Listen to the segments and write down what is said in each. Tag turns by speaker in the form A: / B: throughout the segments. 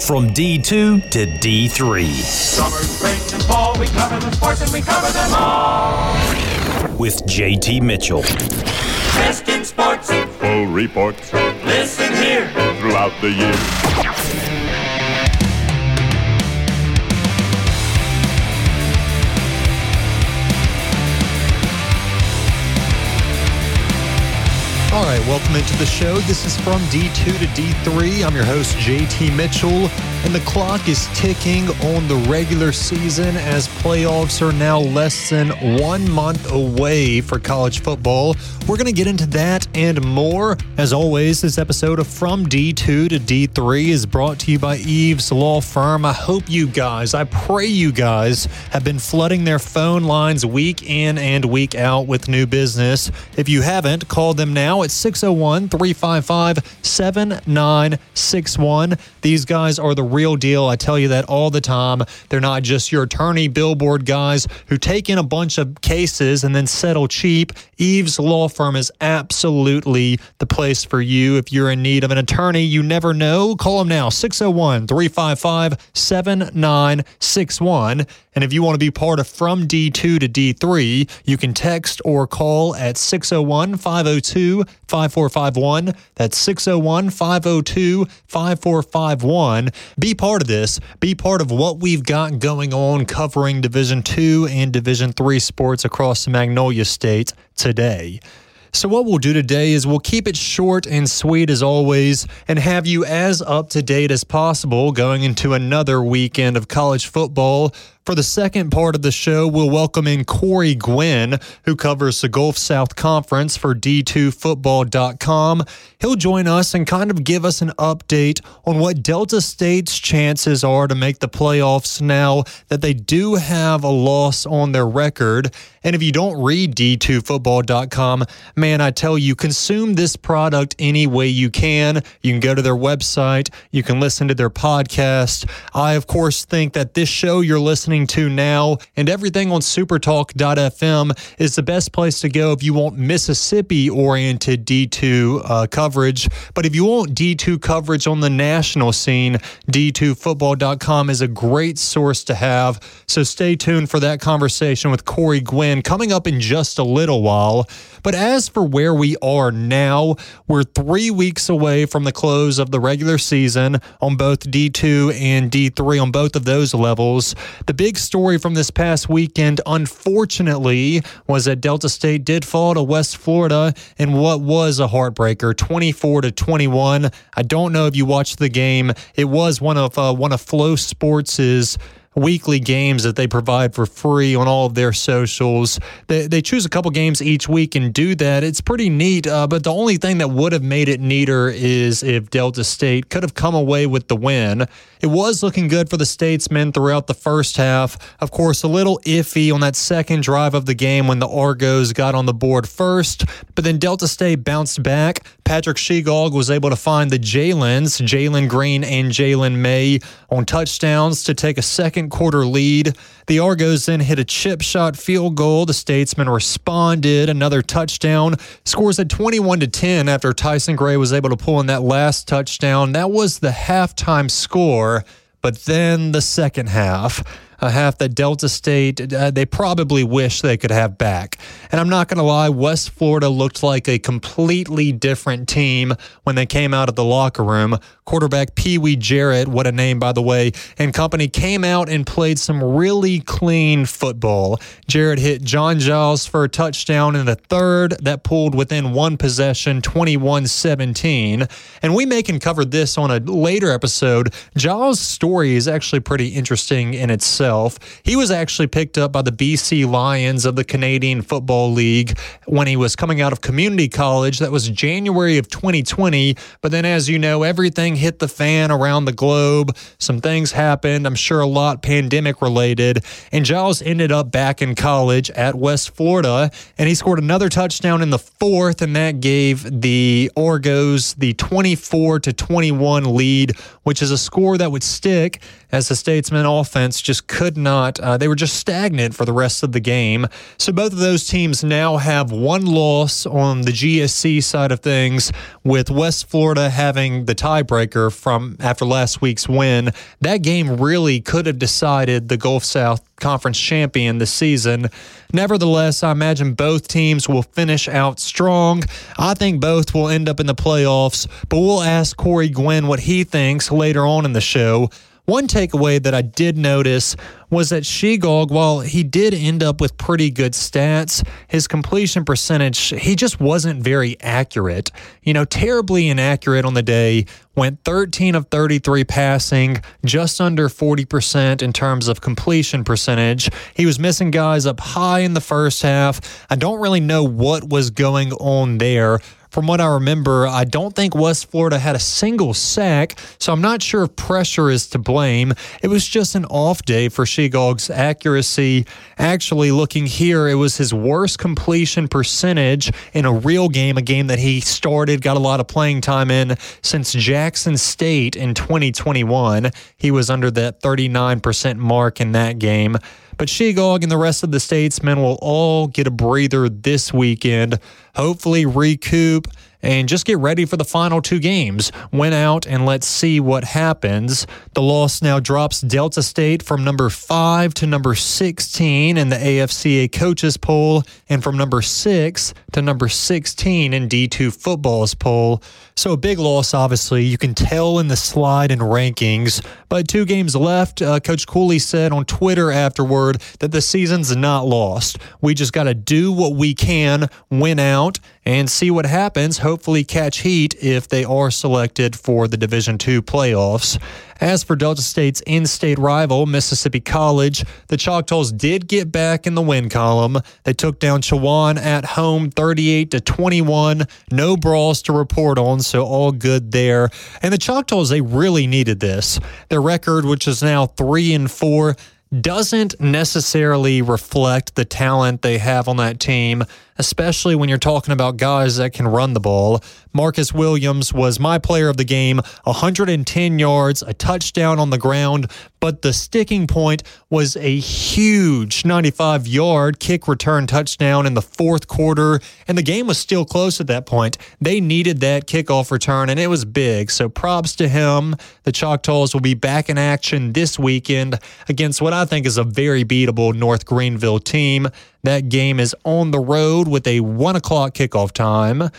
A: From D2 to D3.
B: Summer, spring, and fall, we cover the sports and we cover them all.
A: With JT Mitchell.
B: Best in sports.
C: Full reports.
B: Listen here.
C: Throughout the year.
D: All right, welcome into the show. This is from D2 to D3. I'm your host, JT Mitchell, and the clock is ticking on the regular season as playoffs are now less than one month away for college football. We're going to get into that and more. As always, this episode of From D2 to D3 is brought to you by Eaves Law Firm. I hope you guys, I pray you guys have been flooding their phone lines week in and week out with new business. If you haven't, call them now at 601 355 7961. These guys are the real deal. I tell you that all the time. They're not just your attorney billboard guys who take in a bunch of cases and then settle cheap. Eaves Law Firm is absolutely the place for you. If you're in need of an attorney, you never know. Call them now 601 355 7961. And if you want to be part of From D2 to D3, you can text or call at 601 502 5451. That's 601 502 5451. Be part of this. Be part of what we've got going on covering Division 2 and Division 3 sports across the Magnolia State today. So, what we'll do today is we'll keep it short and sweet as always and have you as up to date as possible going into another weekend of college football. For the second part of the show, we'll welcome in Cory Guinn, who covers the Gulf South Conference for D2Football.com. He'll join us and kind of give us an update on what Delta State's chances are to make the playoffs now that they do have a loss on their record. And if you don't read D2Football.com, man, I tell you, consume this product any way you can. You can go to their website, you can listen to their podcast. I, of course, think that this show you're listening to now and everything on supertalk.fm is the best place to go if you want Mississippi oriented D2 uh, coverage. But if you want D2 coverage on the national scene, D2football.com is a great source to have. So stay tuned for that conversation with Cory Guinn coming up in just a little while. But as for where we are now, we're three weeks away from the close of the regular season on both D2 and D3 on both of those levels. The big story from this past weekend, unfortunately, was that Delta State did fall to West Florida in what was a heartbreaker, 24 to 21. I don't know if you watched the game. It was one of uh, one of FloSports's weekly games that they provide for free on all of their socials. They, they choose a couple games each week and do that. It's pretty neat. Uh, but the only thing that would have made it neater is if Delta State could have come away with the win. It was looking good for the Statesmen throughout the first half. Of course, a little iffy on that second drive of the game when the Argos got on the board first, but then Delta State bounced back. Patrick Shegog was able to find the Jalen's, Jalen Green and Jalen May, on touchdowns to take a second quarter lead. The Argos then hit a chip shot field goal. The Statesmen responded, another touchdown. Scores at 21 to 10 after Tyson Gray was able to pull in that last touchdown. That was the halftime score. But then the second half, a half that Delta State, uh, they probably wish they could have back. And I'm not going to lie, West Florida looked like a completely different team when they came out of the locker room. Quarterback Pee Wee Jarrett, what a name, by the way, and company came out and played some really clean football. Jarrett hit John Giles for a touchdown in the third that pulled within one possession, 21 17. And we may can cover this on a later episode. Giles' story is actually pretty interesting in itself. He was actually picked up by the BC Lions of the Canadian Football League when he was coming out of community college. That was January of 2020. But then, as you know, everything hit the fan around the globe. Some things happened. I'm sure a lot pandemic related. And Giles ended up back in college at West Florida, and he scored another touchdown in the fourth, and that gave the Argos the 24 to 21 lead, which is a score that would stick as the Statesman offense just could not, uh, they were just stagnant for the rest of the game. So both of those teams now have one loss on the GSC side of things, with West Florida having the tiebreaker from after last week's win. That game really could have decided the Gulf South Conference champion this season. Nevertheless, I imagine both teams will finish out strong. I think both will end up in the playoffs, but we'll ask Cory Guinn what he thinks later on in the show. One takeaway that I did notice was that Shegog, while he did end up with pretty good stats, his completion percentage, he just wasn't very accurate. You know, terribly inaccurate on the day. Went 13 of 33 passing, just under 40% in terms of completion percentage. He was missing guys up high in the first half. I don't really know what was going on there from what I remember, I don't think West Florida had a single sack, so I'm not sure if pressure is to blame. It was just an off day for Shegog's accuracy. Actually, looking here, it was his worst completion percentage in a real game, a game that he started, got a lot of playing time in since Jackson State in 2021. He was under that 39% mark in that game. But Shegog and the rest of the statesmen will all get a breather this weekend. Hopefully, recoup and just get ready for the final two games. Win out and let's see what happens. The loss now drops Delta State from number five to number 16 in the AFCA coaches poll and from number six to number 16 in D2 football's poll. So a big loss, obviously. You can tell in the slide and rankings. But two games left. Uh, Coach Cooley said on Twitter afterward that the season's not lost. We just got to do what we can, win out, and see what happens. Hopefully, catch heat if they are selected for the Division II playoffs. As for Delta State's in state rival, Mississippi College, the Choctaws did get back in the win column. They took down Chowan at home 38 to 21. No brawls to report on, so all good there. And the Choctaws, they really needed this. Their record, which is now 3 and 4, doesn't necessarily reflect the talent they have on that team, especially when you're talking about guys that can run the ball. Marcus Williams was my player of the game, 110 yards, a touchdown on the ground, but the sticking point was a huge 95 yard kick return touchdown in the fourth quarter, and the game was still close at that point. They needed that kickoff return, and it was big. So props to him. The Choctaws will be back in action this weekend against what I think is a very beatable North Greenville team. That game is on the road with a one o'clock kickoff time.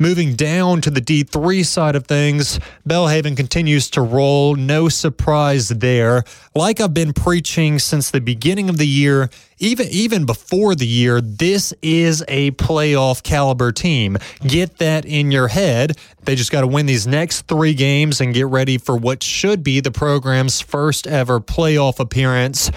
D: Moving down to the D3 side of things, Belhaven continues to roll. No surprise there. Like I've been preaching since the beginning of the year, even even before the year, this is a playoff caliber team. Get that in your head. They just got to win these next three games and get ready for what should be the program's first ever playoff appearance.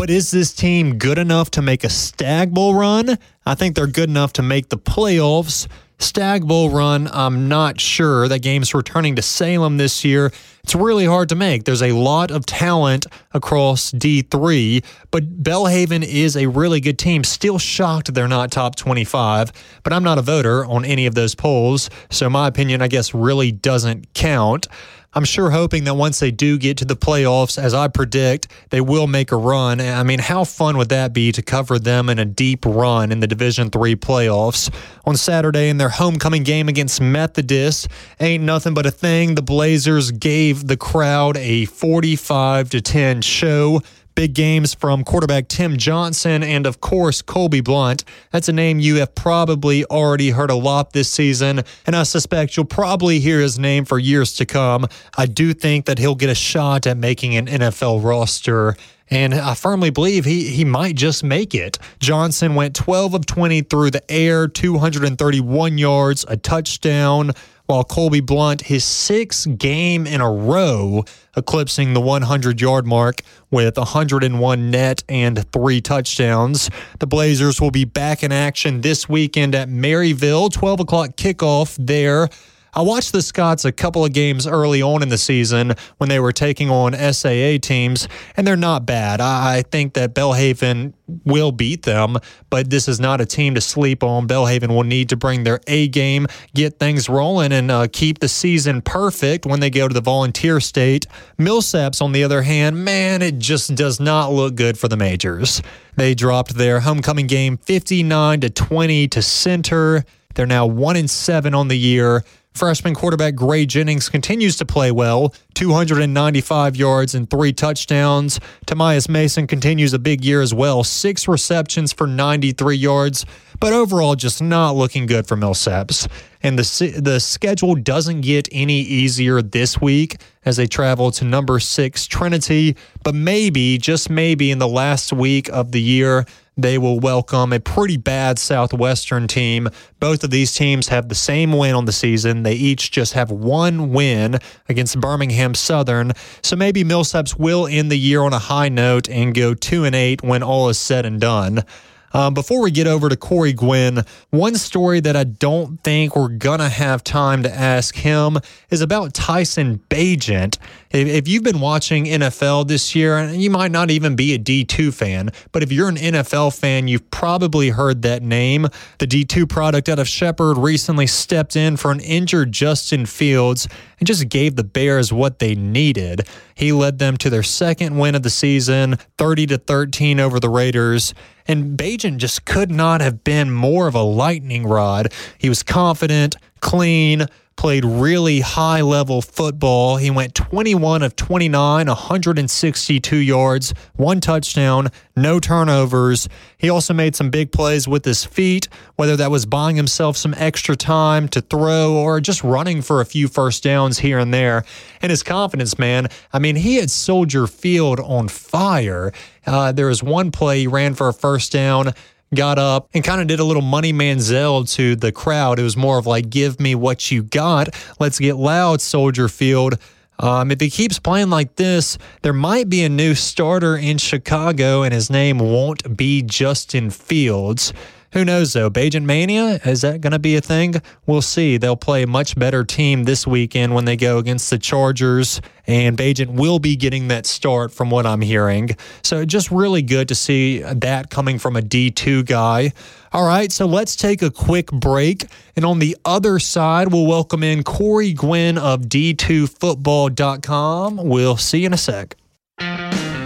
D: But is this team good enough to make a Stag Bowl run? I think they're good enough to make the playoffs. Stag Bowl run, I'm not sure. That game's returning to Salem this year. It's really hard to make. There's a lot of talent across D3, but Belhaven is a really good team. Still shocked they're not top 25, but I'm not a voter on any of those polls, so my opinion, I guess, really doesn't count. I'm sure hoping that once they do get to the playoffs, as I predict, they will make a run. I mean, how fun would that be to cover them in a deep run in the Division Three playoffs? On Saturday in their homecoming game against Methodist, ain't nothing but a thing. The Blazers gave the crowd a 45 to 10 show. Big games from quarterback Tim Johnson and, of course, Colby Blunt. That's a name you have probably already heard a lot this season, and I suspect you'll probably hear his name for years to come. I do think that he'll get a shot at making an NFL roster and I firmly believe he he might just make it. Johnson went 12 of 20 through the air, 231 yards, a touchdown, while Colby Blunt his sixth game in a row eclipsing the 100 yard mark with 101 net and three touchdowns. The Blazers will be back in action this weekend at Maryville, 12 o'clock kickoff there. I watched the Scots a couple of games early on in the season when they were taking on SAA teams, and they're not bad. I think that Belhaven will beat them, but this is not a team to sleep on. Belhaven will need to bring their A game, get things rolling, and uh, keep the season perfect when they go to the volunteer state. Millsaps, on the other hand, man, it just does not look good for the majors. They dropped their homecoming game 59 to 20 to Centre. They're now 1 and 7 on the year. Freshman quarterback Gray Jennings continues to play well, 295 yards and three touchdowns. Tamias Mason continues a big year as well, six receptions for 93 yards, but overall just not looking good for Millsaps. And the the schedule doesn't get any easier this week as they travel to number six Trinity, but maybe, just maybe, in the last week of the year, they will welcome a pretty bad Southwestern team. Both of these teams have the same win on the season. They each just have one win against Birmingham Southern. So maybe Millsaps will end the year on a high note and go 2 and 8 when all is said and done. Um, before we get over to Cory Guinn, one story that I don't think we're going to have time to ask him is about Tyson Bagent. If, you've been watching NFL this year, and you might not even be a D2 fan, but if you're an NFL fan, you've probably heard that name. The D2 product out of Shepherd recently stepped in for an injured Justin Fields and just gave the Bears what they needed. He led them to their second win of the season, 30 to 13 over the Raiders. And Bagent just could not have been more of a lightning rod. He was confident, clean, played really high level football. He went 21 of 29, 162 yards, one touchdown, no turnovers. He also made some big plays with his feet, whether that was buying himself some extra time to throw or just running for a few first downs here and there. And his confidence, man, I mean, he had Soldier Field on fire. Uh, there was one play he ran for a first down got up and kind of did a little money manziel to the crowd. It was more of like, give me what you got. Let's get loud, Soldier Field. Um, if he keeps playing like this, there might be a new starter in Chicago, and his name won't be Justin Fields. Who knows though? Bagent Mania, is that going to be a thing? We'll see. They'll play a much better team this weekend when they go against the Chargers, and Bagent will be getting that start from what I'm hearing. So just really good to see that coming from a D2 guy. All right, so let's take a quick break. And on the other side, we'll welcome in Cory Guinn of D2Football.com. We'll see you in a sec.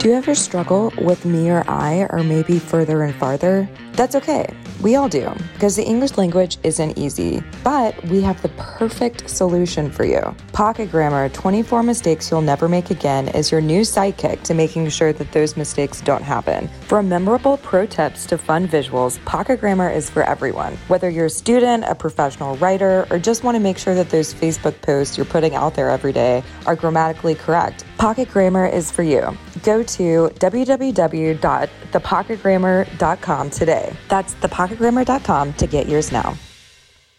E: Do you ever struggle with me or I, or maybe further and farther? That's okay. We all do, because the English language isn't easy, but we have the perfect solution for you. Pocket Grammar 24 Mistakes You'll Never Make Again is your new sidekick to making sure that those mistakes don't happen. From memorable pro tips to fun visuals, Pocket Grammar is for everyone. Whether you're a student, a professional writer, or just want to make sure that those Facebook posts you're putting out there every day are grammatically correct, Pocket Grammar is for you. Go to www.thepocketgrammar.com today. That's thepocketgrammar.com to get yours now.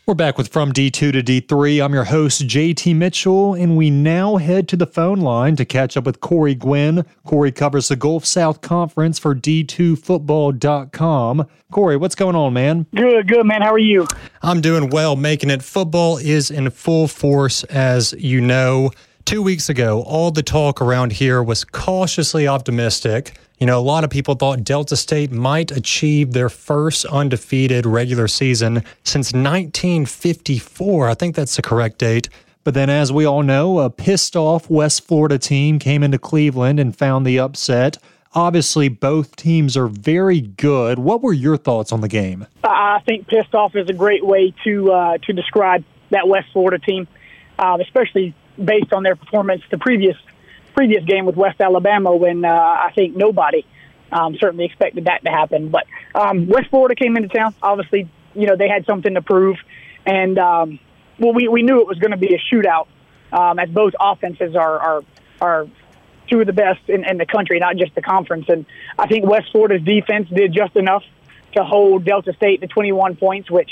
D: We're back with From D2 to D3. I'm your host, JT Mitchell, and we now head to the phone line to catch up with Cory Guinn. Cory covers the Gulf South Conference for D2Football.com. Cory, what's going on, man?
F: Good, good, man. How are you?
D: I'm doing well, making it. Football is in full force, as you know. Two weeks ago, all the talk around here was cautiously optimistic. You know, a lot of people thought Delta State might achieve their first undefeated regular season since 1954. I think that's the correct date. But then, as we all know, a pissed off West Florida team came into Cleveland and found the upset. Obviously, both teams are very good. What were your thoughts on the game?
F: I think pissed off is a great way to uh, to describe that West Florida team, uh, especially based on their performance the previous previous game with West Alabama when uh, I think nobody um, certainly expected that to happen. But um, West Florida came into town. Obviously, you know they had something to prove, and um, well, we we knew it was going to be a shootout, um, as both offenses are are are two of the best in, in the country, not just the conference. And I think West Florida's defense did just enough to hold Delta State to 21 points, which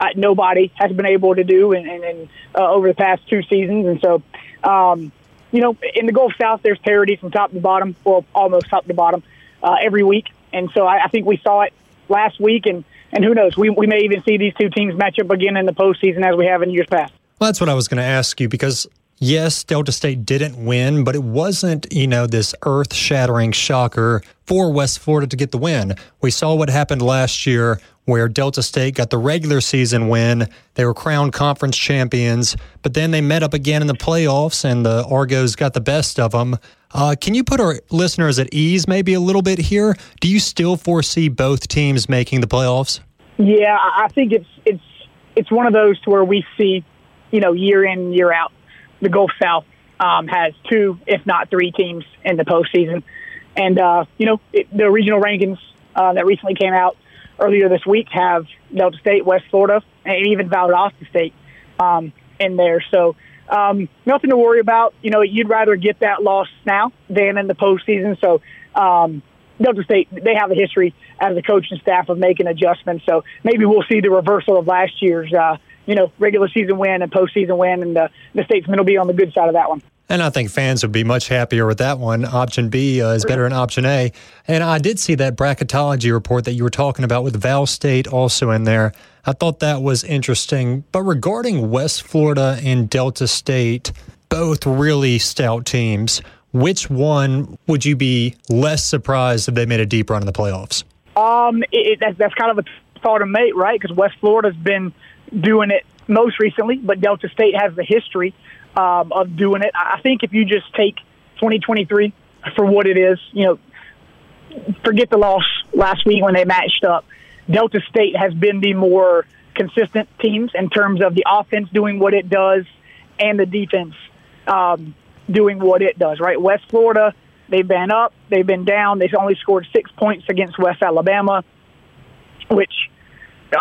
F: uh, nobody has been able to do in, in, in uh, over the past two seasons. And so, um, you know, in the Gulf South, there's parity from top to bottom, or almost top to bottom, uh, every week. And so I, I think we saw it last week, and, and who knows, we, we may even see these two teams match up again in the postseason as we have in years past.
D: Well, that's what I was going to ask you because yes, Delta State didn't win, but it wasn't, you know, this earth shattering shocker for West Florida to get the win. We saw what happened last year where Delta State got the regular season win. They were crowned conference champions, but then they met up again in the playoffs and the Argos got the best of them. Uh, can you put our listeners at ease maybe a little bit here? Do you still foresee both teams making the playoffs?
F: Yeah, I think it's it's it's one of those to where we see, you know, year in year out the Gulf South um, has two, if not three teams in the postseason. And, uh, you know, it, the regional rankings uh, that recently came out earlier this week have Delta State, West Florida, and even Valdosta State um, in there. So um, nothing to worry about. You know, you'd rather get that loss now than in the postseason. So um, Delta State, they have a history as a coaching staff of making adjustments. So maybe we'll see the reversal of last year's uh, you know, regular season win and postseason win, and the, the Statesmen will be on the good side of that one.
D: And I think fans would be much happier with that one. Option B uh, is better than option A. And I did see that bracketology report that you were talking about with Val State also in there. I thought that was interesting. But regarding West Florida and Delta State, both really stout teams, which one would you be less surprised if they made a deep run in the playoffs?
F: Um, it, it, that's, that's kind of a thought to make, right? Because West Florida's been doing it most recently, but Delta State has the history um, of doing it. I think if you just take 2023 for what it is, you know, forget the loss last week when they matched up. Delta State has been the more consistent teams in terms of the offense doing what it does and the defense um, doing what it does, right? West Florida, they've been up, they've been down. They've only scored six points against West Alabama, which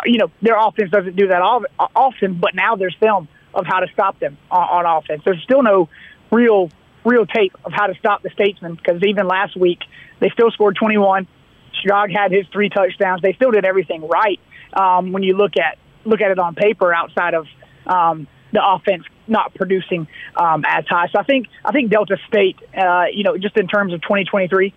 F: you know, their offense doesn't do that often, but now there's film of how to stop them on, on offense. There's still no real real tape of how to stop the Statesmen because even last week they still scored 21. Shegog had his three touchdowns. They still did everything right um, when you look at look at it on paper outside of um, the offense not producing um, as high. So I think I think Delta State, uh, you know, just in terms of 2023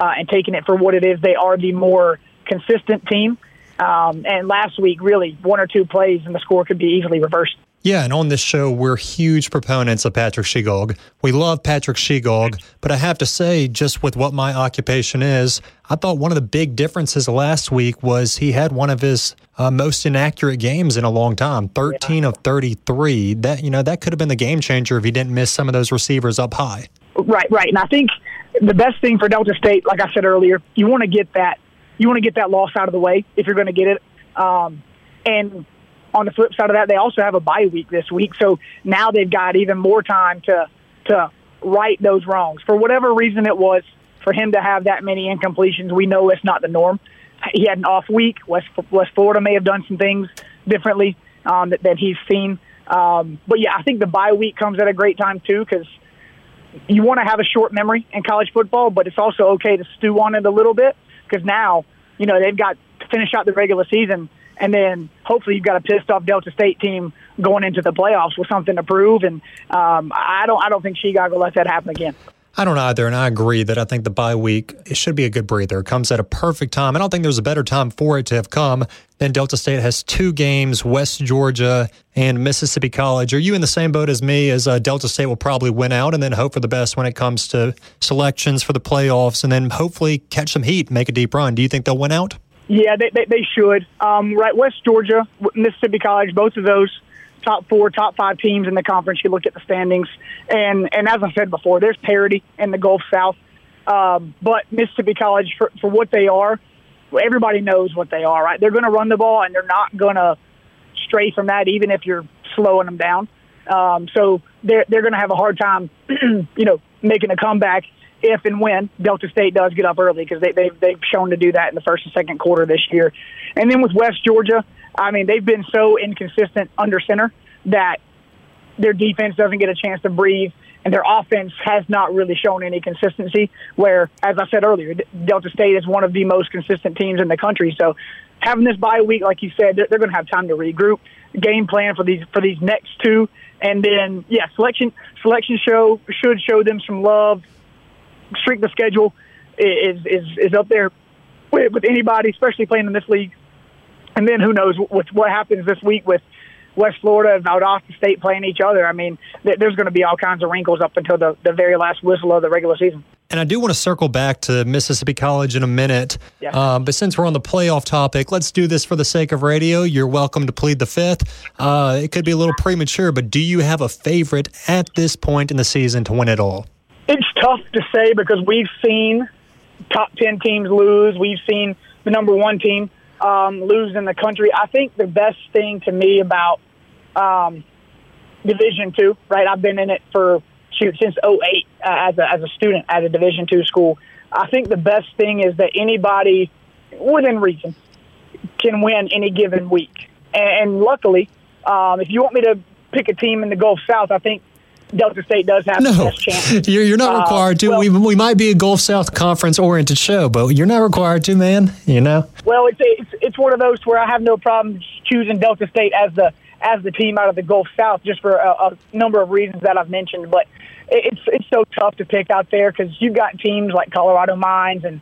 F: uh, and taking it for what it is, they are the more consistent team. Um, and last week, really, one or two plays and the score could be easily reversed.
D: Yeah, and on this show, we're huge proponents of Patrick Shegog. We love Patrick Shegog, but I have to say, just with what my occupation is, I thought one of the big differences last week was he had one of his uh, most inaccurate games in a long time 13 yeah. of 33. That, you know, that could have been the game changer if he didn't miss some of those receivers up high.
F: Right, right. And I think the best thing for Delta State, like I said earlier, you want to get that you want to get that loss out of the way if you're going to get it. Um, and on the flip side of that, they also have a bye week this week, so now they've got even more time to to right those wrongs. For whatever reason it was, for him to have that many incompletions, we know it's not the norm. He had an off week. West West Florida may have done some things differently um, that, that he's seen. Um, but yeah, I think the bye week comes at a great time too because you want to have a short memory in college football, but it's also okay to stew on it a little bit because now you know they've got to finish out the regular season, and then hopefully you've got a pissed off Delta State team going into the playoffs with something to prove. And um, I don't I don't think Chicago let that happen again.
D: I don't either, and I agree that I think the bye week it should be a good breather. It comes at a perfect time. I don't think there's a better time for it to have come than Delta State has two games: West Georgia and Mississippi College. Are you in the same boat as me? As uh, Delta State will probably win out, and then hope for the best when it comes to selections for the playoffs, and then hopefully catch some heat, make a deep run. Do you think they'll win out?
F: Yeah, they, they, they should. Um, right, West Georgia, Mississippi College, both of those top four, top five teams in the conference. You look at the standings, and and as I said before, there's parity in the Gulf South. Um, but Mississippi College, for, for what they are, everybody knows what they are, right? They're going to run the ball, and they're not going to stray from that, even if you're slowing them down. Um, so they're they're going to have a hard time, you know, making a comeback if and when Delta State does get up early because they, they've, they've shown to do that in the first and second quarter this year. And then with West Georgia, I mean, they've been so inconsistent under center that their defense doesn't get a chance to breathe and their offense has not really shown any consistency. Where, as I said earlier, Delta State is one of the most consistent teams in the country. So, having this bye week, like you said, they're, they're going to have time to regroup, game plan for these for these next two, and then yeah, selection selection show should show them some love. Strength the schedule is is is up there with, with anybody, especially playing in this league. And then who knows what what happens this week with West Florida and Valdosta State playing each other. I mean, th- there's going to be all kinds of wrinkles up until the, the very last whistle of the regular season.
D: And I do want to circle back to Mississippi College in a minute. Yeah. Um, but since we're on the playoff topic, let's do this for the sake of radio. You're welcome to plead the fifth. Uh, it could be a little premature, but do you have a favorite at this point in the season to win it all?
F: It's tough to say because we've seen top 10 teams lose. We've seen the number one team um, lose in the country. I think the best thing to me about um, Division two, right? I've been in it for shoot since 08 uh, as a as a student at a Division two school. I think the best thing is that anybody within reason can win any given week, and, and luckily, um, if you want me to pick a team in the Gulf South, I think Delta State does have
D: no,
F: the best chance.
D: You're, you're not uh, required to. Well, we, we might be a Gulf South conference oriented show, but you're not required to, man. You know.
F: Well, it's it's it's one of those where I have no problem choosing Delta State as the as the team out of the Gulf South, just for a, a number of reasons that I've mentioned. But it's it's so tough to pick out there because you've got teams like Colorado Mines and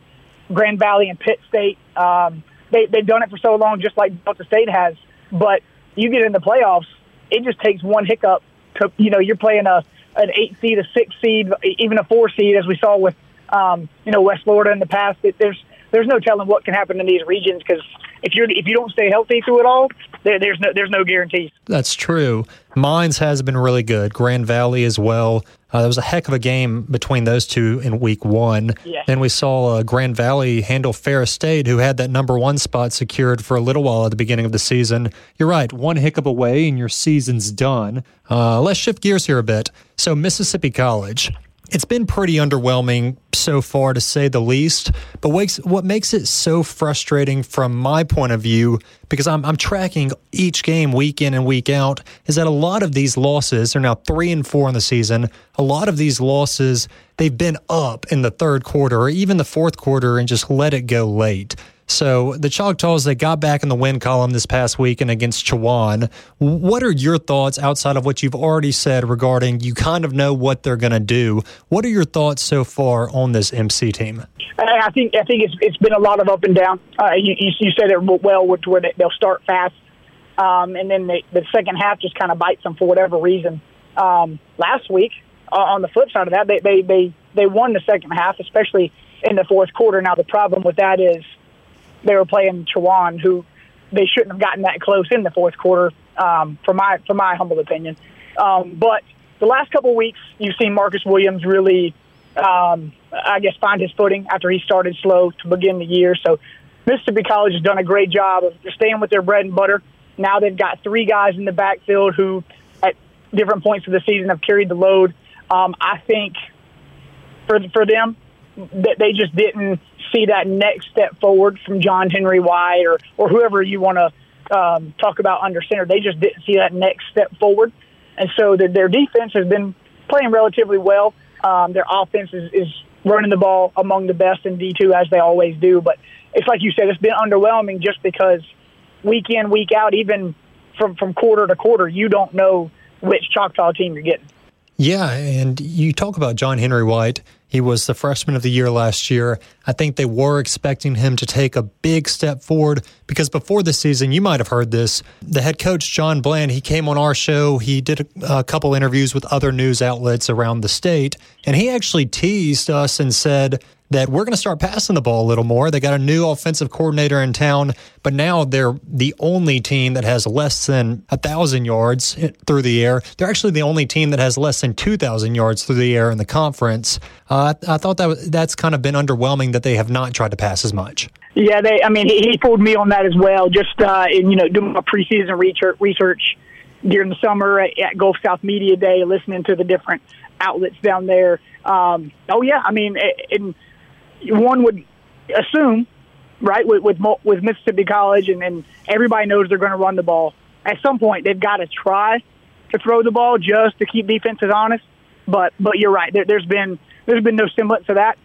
F: Grand Valley and Pitt State. Um, they they've done it for so long, just like Delta State has. But you get in the playoffs, it just takes one hiccup to you know you're playing a an eight seed, a six seed, even a four seed, as we saw with um, you know West Florida in the past. It, there's there's no telling what can happen in these regions because if you're if you don't stay healthy through it all, there, there's no there's no guarantees.
D: That's true. Mines has been really good. Grand Valley as well. Uh, there was a heck of a game between those two in week one.
F: Yeah.
D: Then we saw uh, Grand Valley handle Ferris State, who had that number one spot secured for a little while at the beginning of the season. You're right, one hiccup away and your season's done. Uh, let's shift gears here a bit. So, Mississippi College. It's been pretty underwhelming so far, to say the least. But what makes it so frustrating from my point of view, because I'm, I'm tracking each game week in and week out, is that a lot of these losses are now three and four in the season. A lot of these losses, they've been up in the third quarter or even the fourth quarter and just let it go late. So the Choctaws, they got back in the win column this past weekend against Chowan. What are your thoughts outside of what you've already said regarding you kind of know what they're going to do? What are your thoughts so far on this MC team?
F: I think I think it's it's been a lot of up and down. Uh, you, you said it well, where they'll start fast, um, and then they, the second half just kind of bites them for whatever reason. Um, last week, uh, on the flip side of that, they, they they they won the second half, especially in the fourth quarter. Now the problem with that is they were playing Chowan, who they shouldn't have gotten that close in the fourth quarter, um, for my for my humble opinion. Um, but the last couple of weeks, you've seen Marcus Williams really, um, I guess, find his footing after he started slow to begin the year. So Mississippi College has done a great job of staying with their bread and butter. Now they've got three guys in the backfield who, at different points of the season, have carried the load. Um, I think for for them, that they just didn't see that next step forward from John Henry White or, or whoever you want to um, talk about under center. They just didn't see that next step forward. And so the, their defense has been playing relatively well. Um, their offense is, is running the ball among the best in D2 as they always do. But it's like you said, it's been underwhelming just because week in, week out, even from, from quarter to quarter, you don't know which Choctaw team you're getting.
D: Yeah, and you talk about John Henry White. He was the freshman of the year last year. I think they were expecting him to take a big step forward because before the season, you might have heard this. The head coach, John Bland, he came on our show. He did a, a couple interviews with other news outlets around the state, and he actually teased us and said that we're going to start passing the ball a little more. They got a new offensive coordinator in town, but now they're the only team that has less than a thousand yards through the air. They're actually the only team that has less than two thousand yards through the air in the conference. Uh, I, I, thought that that's kind of been underwhelming that they have not tried to pass as much.
F: Yeah, they. I mean, he, he pulled me on that as well. Just uh, in, you know, doing my preseason research, research during the summer at, at Gulf South Media Day, listening to the different outlets down there Um, oh yeah, I mean, in, one would assume, right, with with, with Mississippi College, and, and everybody knows they're going to run the ball. At some point, they've got to try to throw the ball just to keep defenses honest. But but you're right. There, there's been there's been no semblance of that.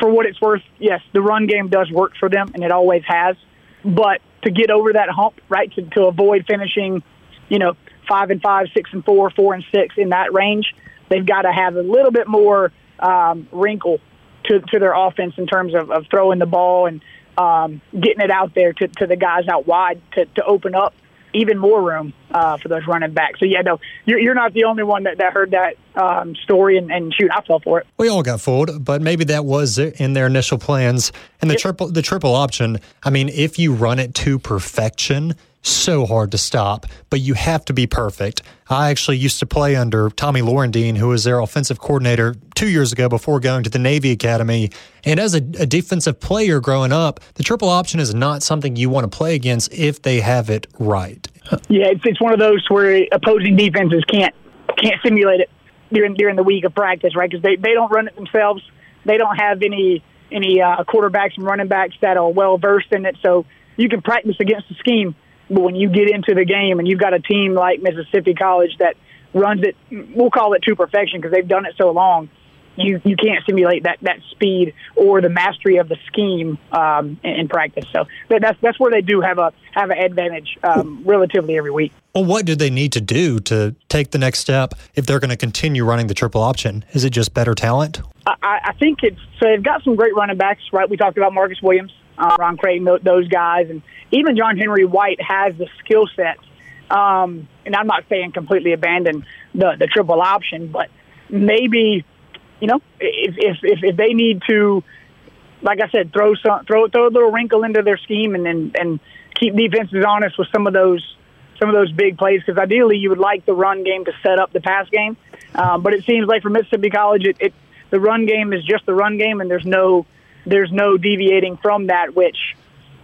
F: For what it's worth, yes, the run game does work for them, and it always has. But to get over that hump, right, to, to avoid finishing, you know, five and five, six and four, four and six in that range, they've got to have a little bit more um, wrinkle to, to their offense in terms of, of throwing the ball and um, getting it out there to, to the guys out wide to, to open up even more room uh, for those running backs. So yeah, no, you're, you're not the only one that, that heard that um, story, and, and, shoot, I fell for it.
D: We all got fooled, but maybe that was in their initial plans. And the yep. triple the triple option. I mean, if you run it to perfection, so hard to stop, but you have to be perfect. I actually used to play under Tommy Lorendine, who was their offensive coordinator two years ago before going to the Navy Academy. And as a, a, defensive player growing up, the triple option is not something you want to play against if they have it right.
F: Yeah, it's, it's one of those where opposing defenses can't can't simulate it during during the week of practice, right? Because they, they don't run it themselves. They don't have any any uh, quarterbacks and running backs that are well versed in it. So you can practice against the scheme but when you get into the game and you've got a team like Mississippi College that runs it, we'll call it to perfection because they've done it so long. You you can't simulate that that speed or the mastery of the scheme um, in, in, practice. So that's that's where they do have a have an advantage um, relatively every week.
D: Well, what do they need to do to take the next step if they're going to continue running the triple option? Is it just better talent?
F: I, I think it's so they've got some great running backs, right? We talked about Marcus Williams, uh, Ron Creighton, those guys, and even John Henry White has the skill set. Um, and I'm not saying completely abandon the the triple option, but maybe you know if if if, if they need to, like I said, throw some throw throw a little wrinkle into their scheme and and, and keep defenses honest with some of those some of those big plays because ideally you would like the run game to set up the pass game, um, but it seems like for Mississippi College it, it the run game is just the run game and there's no there's no deviating from that, which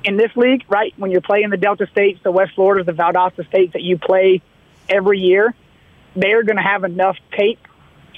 F: in this league, right, when you're playing the Delta States, the West Floridas, the Valdosta States that you play every year, they're going to have enough tape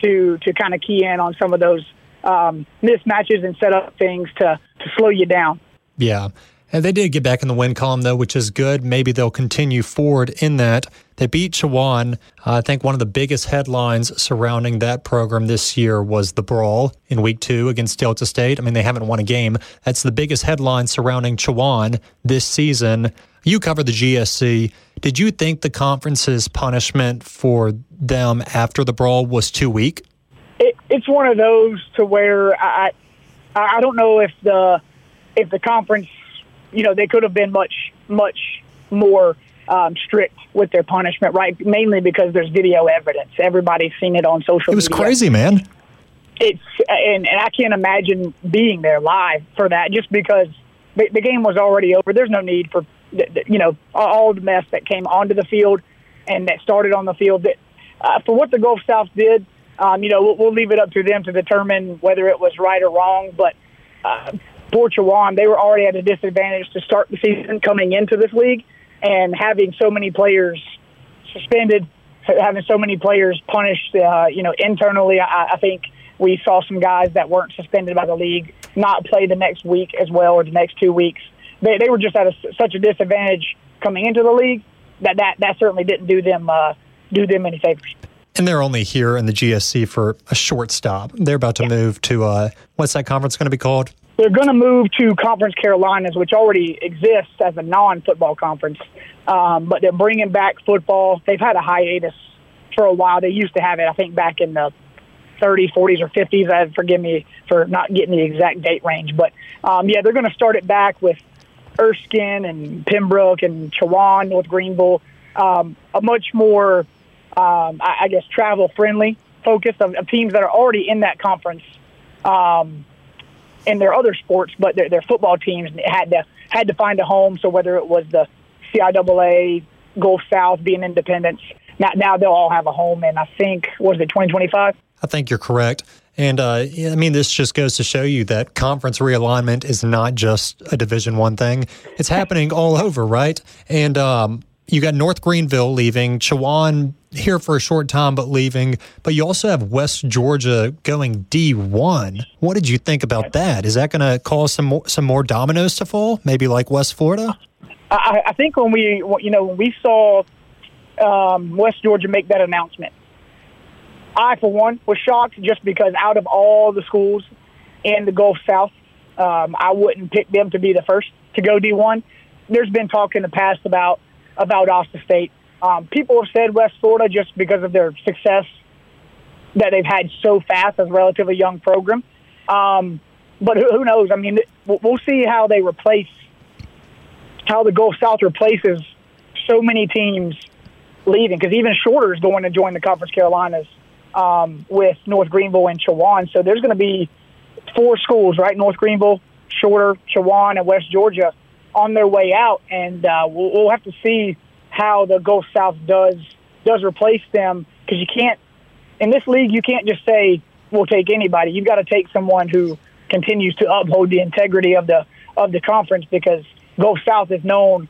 F: to to kind of key in on some of those um, mismatches and set up things to to slow you down.
D: Yeah. And they did get back in the win column, though, which is good. Maybe they'll continue forward in that. They beat Chowan. Uh, I think one of the biggest headlines surrounding that program this year was the brawl in week two against Delta State. I mean, they haven't won a game. That's the biggest headline surrounding Chowan this season. You cover the GSC. Did you think the conference's punishment for them after the brawl was too weak?
F: It, it's one of those to where I, I don't know if the if the conference you know, they could have been much, much more um, strict with their punishment, right? Mainly because there's video evidence. Everybody's seen it on social.
D: It was
F: media.
D: crazy, man.
F: It's and, and I can't imagine being there live for that, just because the, the game was already over. There's no need for you know all the mess that came onto the field and that started on the field. That uh, for what the Gulf South did, um, you know, we'll, we'll leave it up to them to determine whether it was right or wrong. But uh, for Chowan, they were already at a disadvantage to start the season coming into this league, and having so many players suspended, having so many players punished, uh, you know, internally, I, I think we saw some guys that weren't suspended by the league not play the next week as well or the next two weeks. They, they were just at a, such a disadvantage coming into the league that that, that certainly didn't do them uh, do them any favors.
D: And they're only here in the GSC for a short stop. They're about to yeah. move to uh, what's that conference going to be called?
F: They're going to move to Conference Carolinas, which already exists as a non-football conference, um, but they're bringing back football. They've had a hiatus for a while. They used to have it, I think, back in the 30s, 40s, or 50s. I forgive me for not getting the exact date range, but um, yeah, they're going to start it back with Erskine and Pembroke and Chowan, North Greenville, um, a much more, um, I, I guess, travel friendly focus of, of, teams that are already in that conference. Um, in their other sports, but their, their football teams had to had to find a home. So whether it was the CIAA, Gulf South being independents, now now they'll all have a home. And I think was it 2025.
D: I think you're correct. And uh, I mean, this just goes to show you that conference realignment is not just a Division One thing; it's happening all over, right? And um, you got North Greenville leaving. Chowan here for a short time but leaving. But you also have West Georgia going D1. What did you think about that? Is that going to cause some more, some more dominoes to fall? Maybe like West Florida?
F: I, I think when we, you know, when we saw um, West Georgia make that announcement, I, for one, was shocked just because out of all the schools in the Gulf South, um, I wouldn't pick them to be the first to go D1. There's been talk in the past about about Austin State. Um, people have said West Florida just because of their success that they've had so fast as a relatively young program. Um, but who, who knows? I mean, we'll see how they replace how the Gulf South replaces so many teams leaving because even Shorter is going to join the Conference Carolinas um, with North Greenville and Chowan. So there's going to be four schools, right? North Greenville, Shorter, Chowan, and West Georgia on their way out, and uh, we'll, we'll have to see how the Gulf South does does replace them because you can't in this league you can't just say we'll take anybody. You've got to take someone who continues to uphold the integrity of the of the conference because Gulf South is known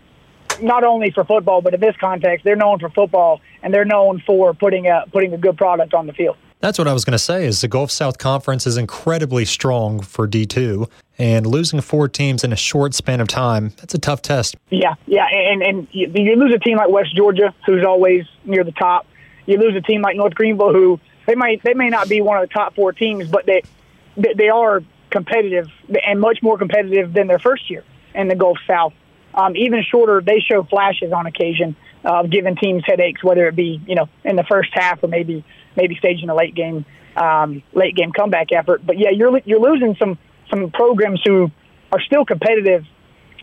F: not only for football, but in this context, they're known for football and they're known for putting a putting a good product on the field.
D: That's what I was going to say. Is the Gulf South Conference is incredibly strong for D two, and losing four teams in a short span of time that's a tough test.
F: Yeah, yeah, and and you, lose a team like West Georgia, who's always near the top. You lose a team like North Greenville, who they might they may not be one of the top four teams, but they they are competitive and much more competitive than their first year in the Gulf South. Um, even Shorter, they show flashes on occasion of giving teams headaches, whether it be you know in the first half or maybe maybe staging a late game um, late game comeback effort. But yeah, you're you're losing some some programs who are still competitive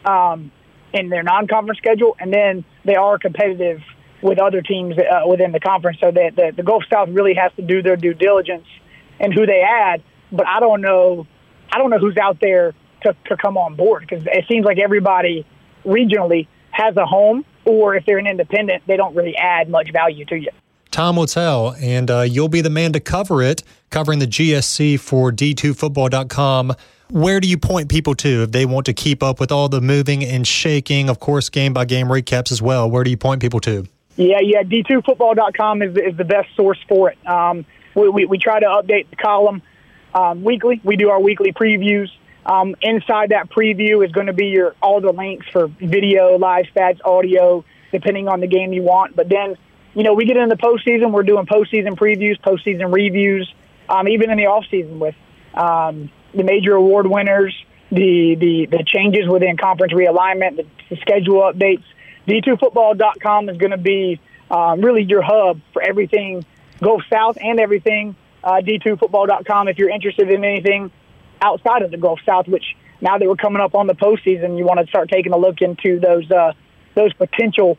F: um, in their non-conference schedule, and then they are competitive with other teams uh, within the conference. So that the, the Gulf South really has to do their due diligence and who they add. But I don't know, I don't know who's out there to, to come on board because it seems like everybody regionally has a home, or if they're an independent, they don't really add much value to you.
D: Time will tell, and uh, you'll be the man to cover it, covering the GSC for D2Football.com. Where do you point people to if they want to keep up with all the moving and shaking, of course, game by game recaps as well? Where do you point people to?
F: Yeah, yeah, D2Football.com is, is the best source for it. Um, we, we, we, try to update the column um, weekly. We do our weekly previews. Um, inside that preview is going to be your all the links for video, live stats, audio, depending on the game you want. But then, you know, we get into the postseason. We're doing postseason previews, postseason reviews, um, even in the off season with um, the major award winners, the, the the changes within conference realignment, the, the schedule updates. D2Football.com is going to be um, really your hub for everything Gulf South and everything uh, D2Football.com. If you're interested in anything outside of the Gulf South, which now that we're coming up on the postseason, you want to start taking a look into those uh, those potential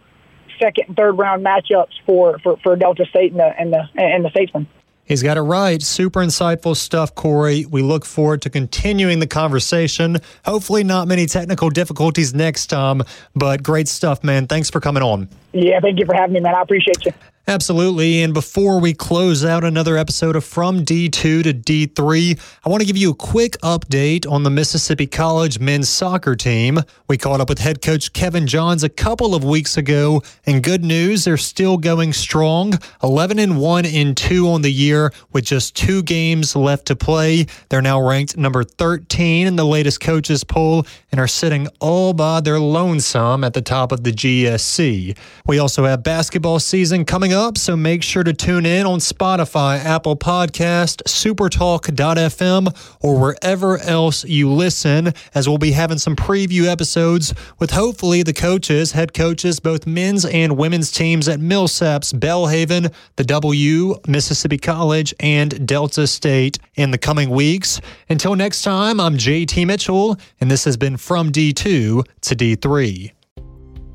F: second and third round matchups for, for, for Delta State and the and the and the Statesmen.
D: He's got it right. Super insightful stuff, Cory. We look forward to continuing the conversation. Hopefully, not many technical difficulties next time, but great stuff, man. Thanks for coming on.
F: Yeah, thank you for having me, man. I appreciate you.
D: Absolutely. And before we close out another episode of From D2 to D3, I want to give you a quick update on the Mississippi College men's soccer team. We caught up with head coach Kevin Johns a couple of weeks ago, and good news, they're still going strong 11 and 1 in 2 on the year with just two games left to play. They're now ranked number 13 in the latest coaches poll and are sitting all by their lonesome at the top of the GSC. We also have basketball season coming up up, so make sure to tune in on Spotify, Apple Podcast, supertalk.fm, or wherever else you listen, as we'll be having some preview episodes with hopefully the coaches, head coaches, both men's and women's teams at Millsaps, Belhaven, the W, Mississippi College, and Delta State in the coming weeks. Until next time, I'm JT Mitchell, and this has been From D2 to D3.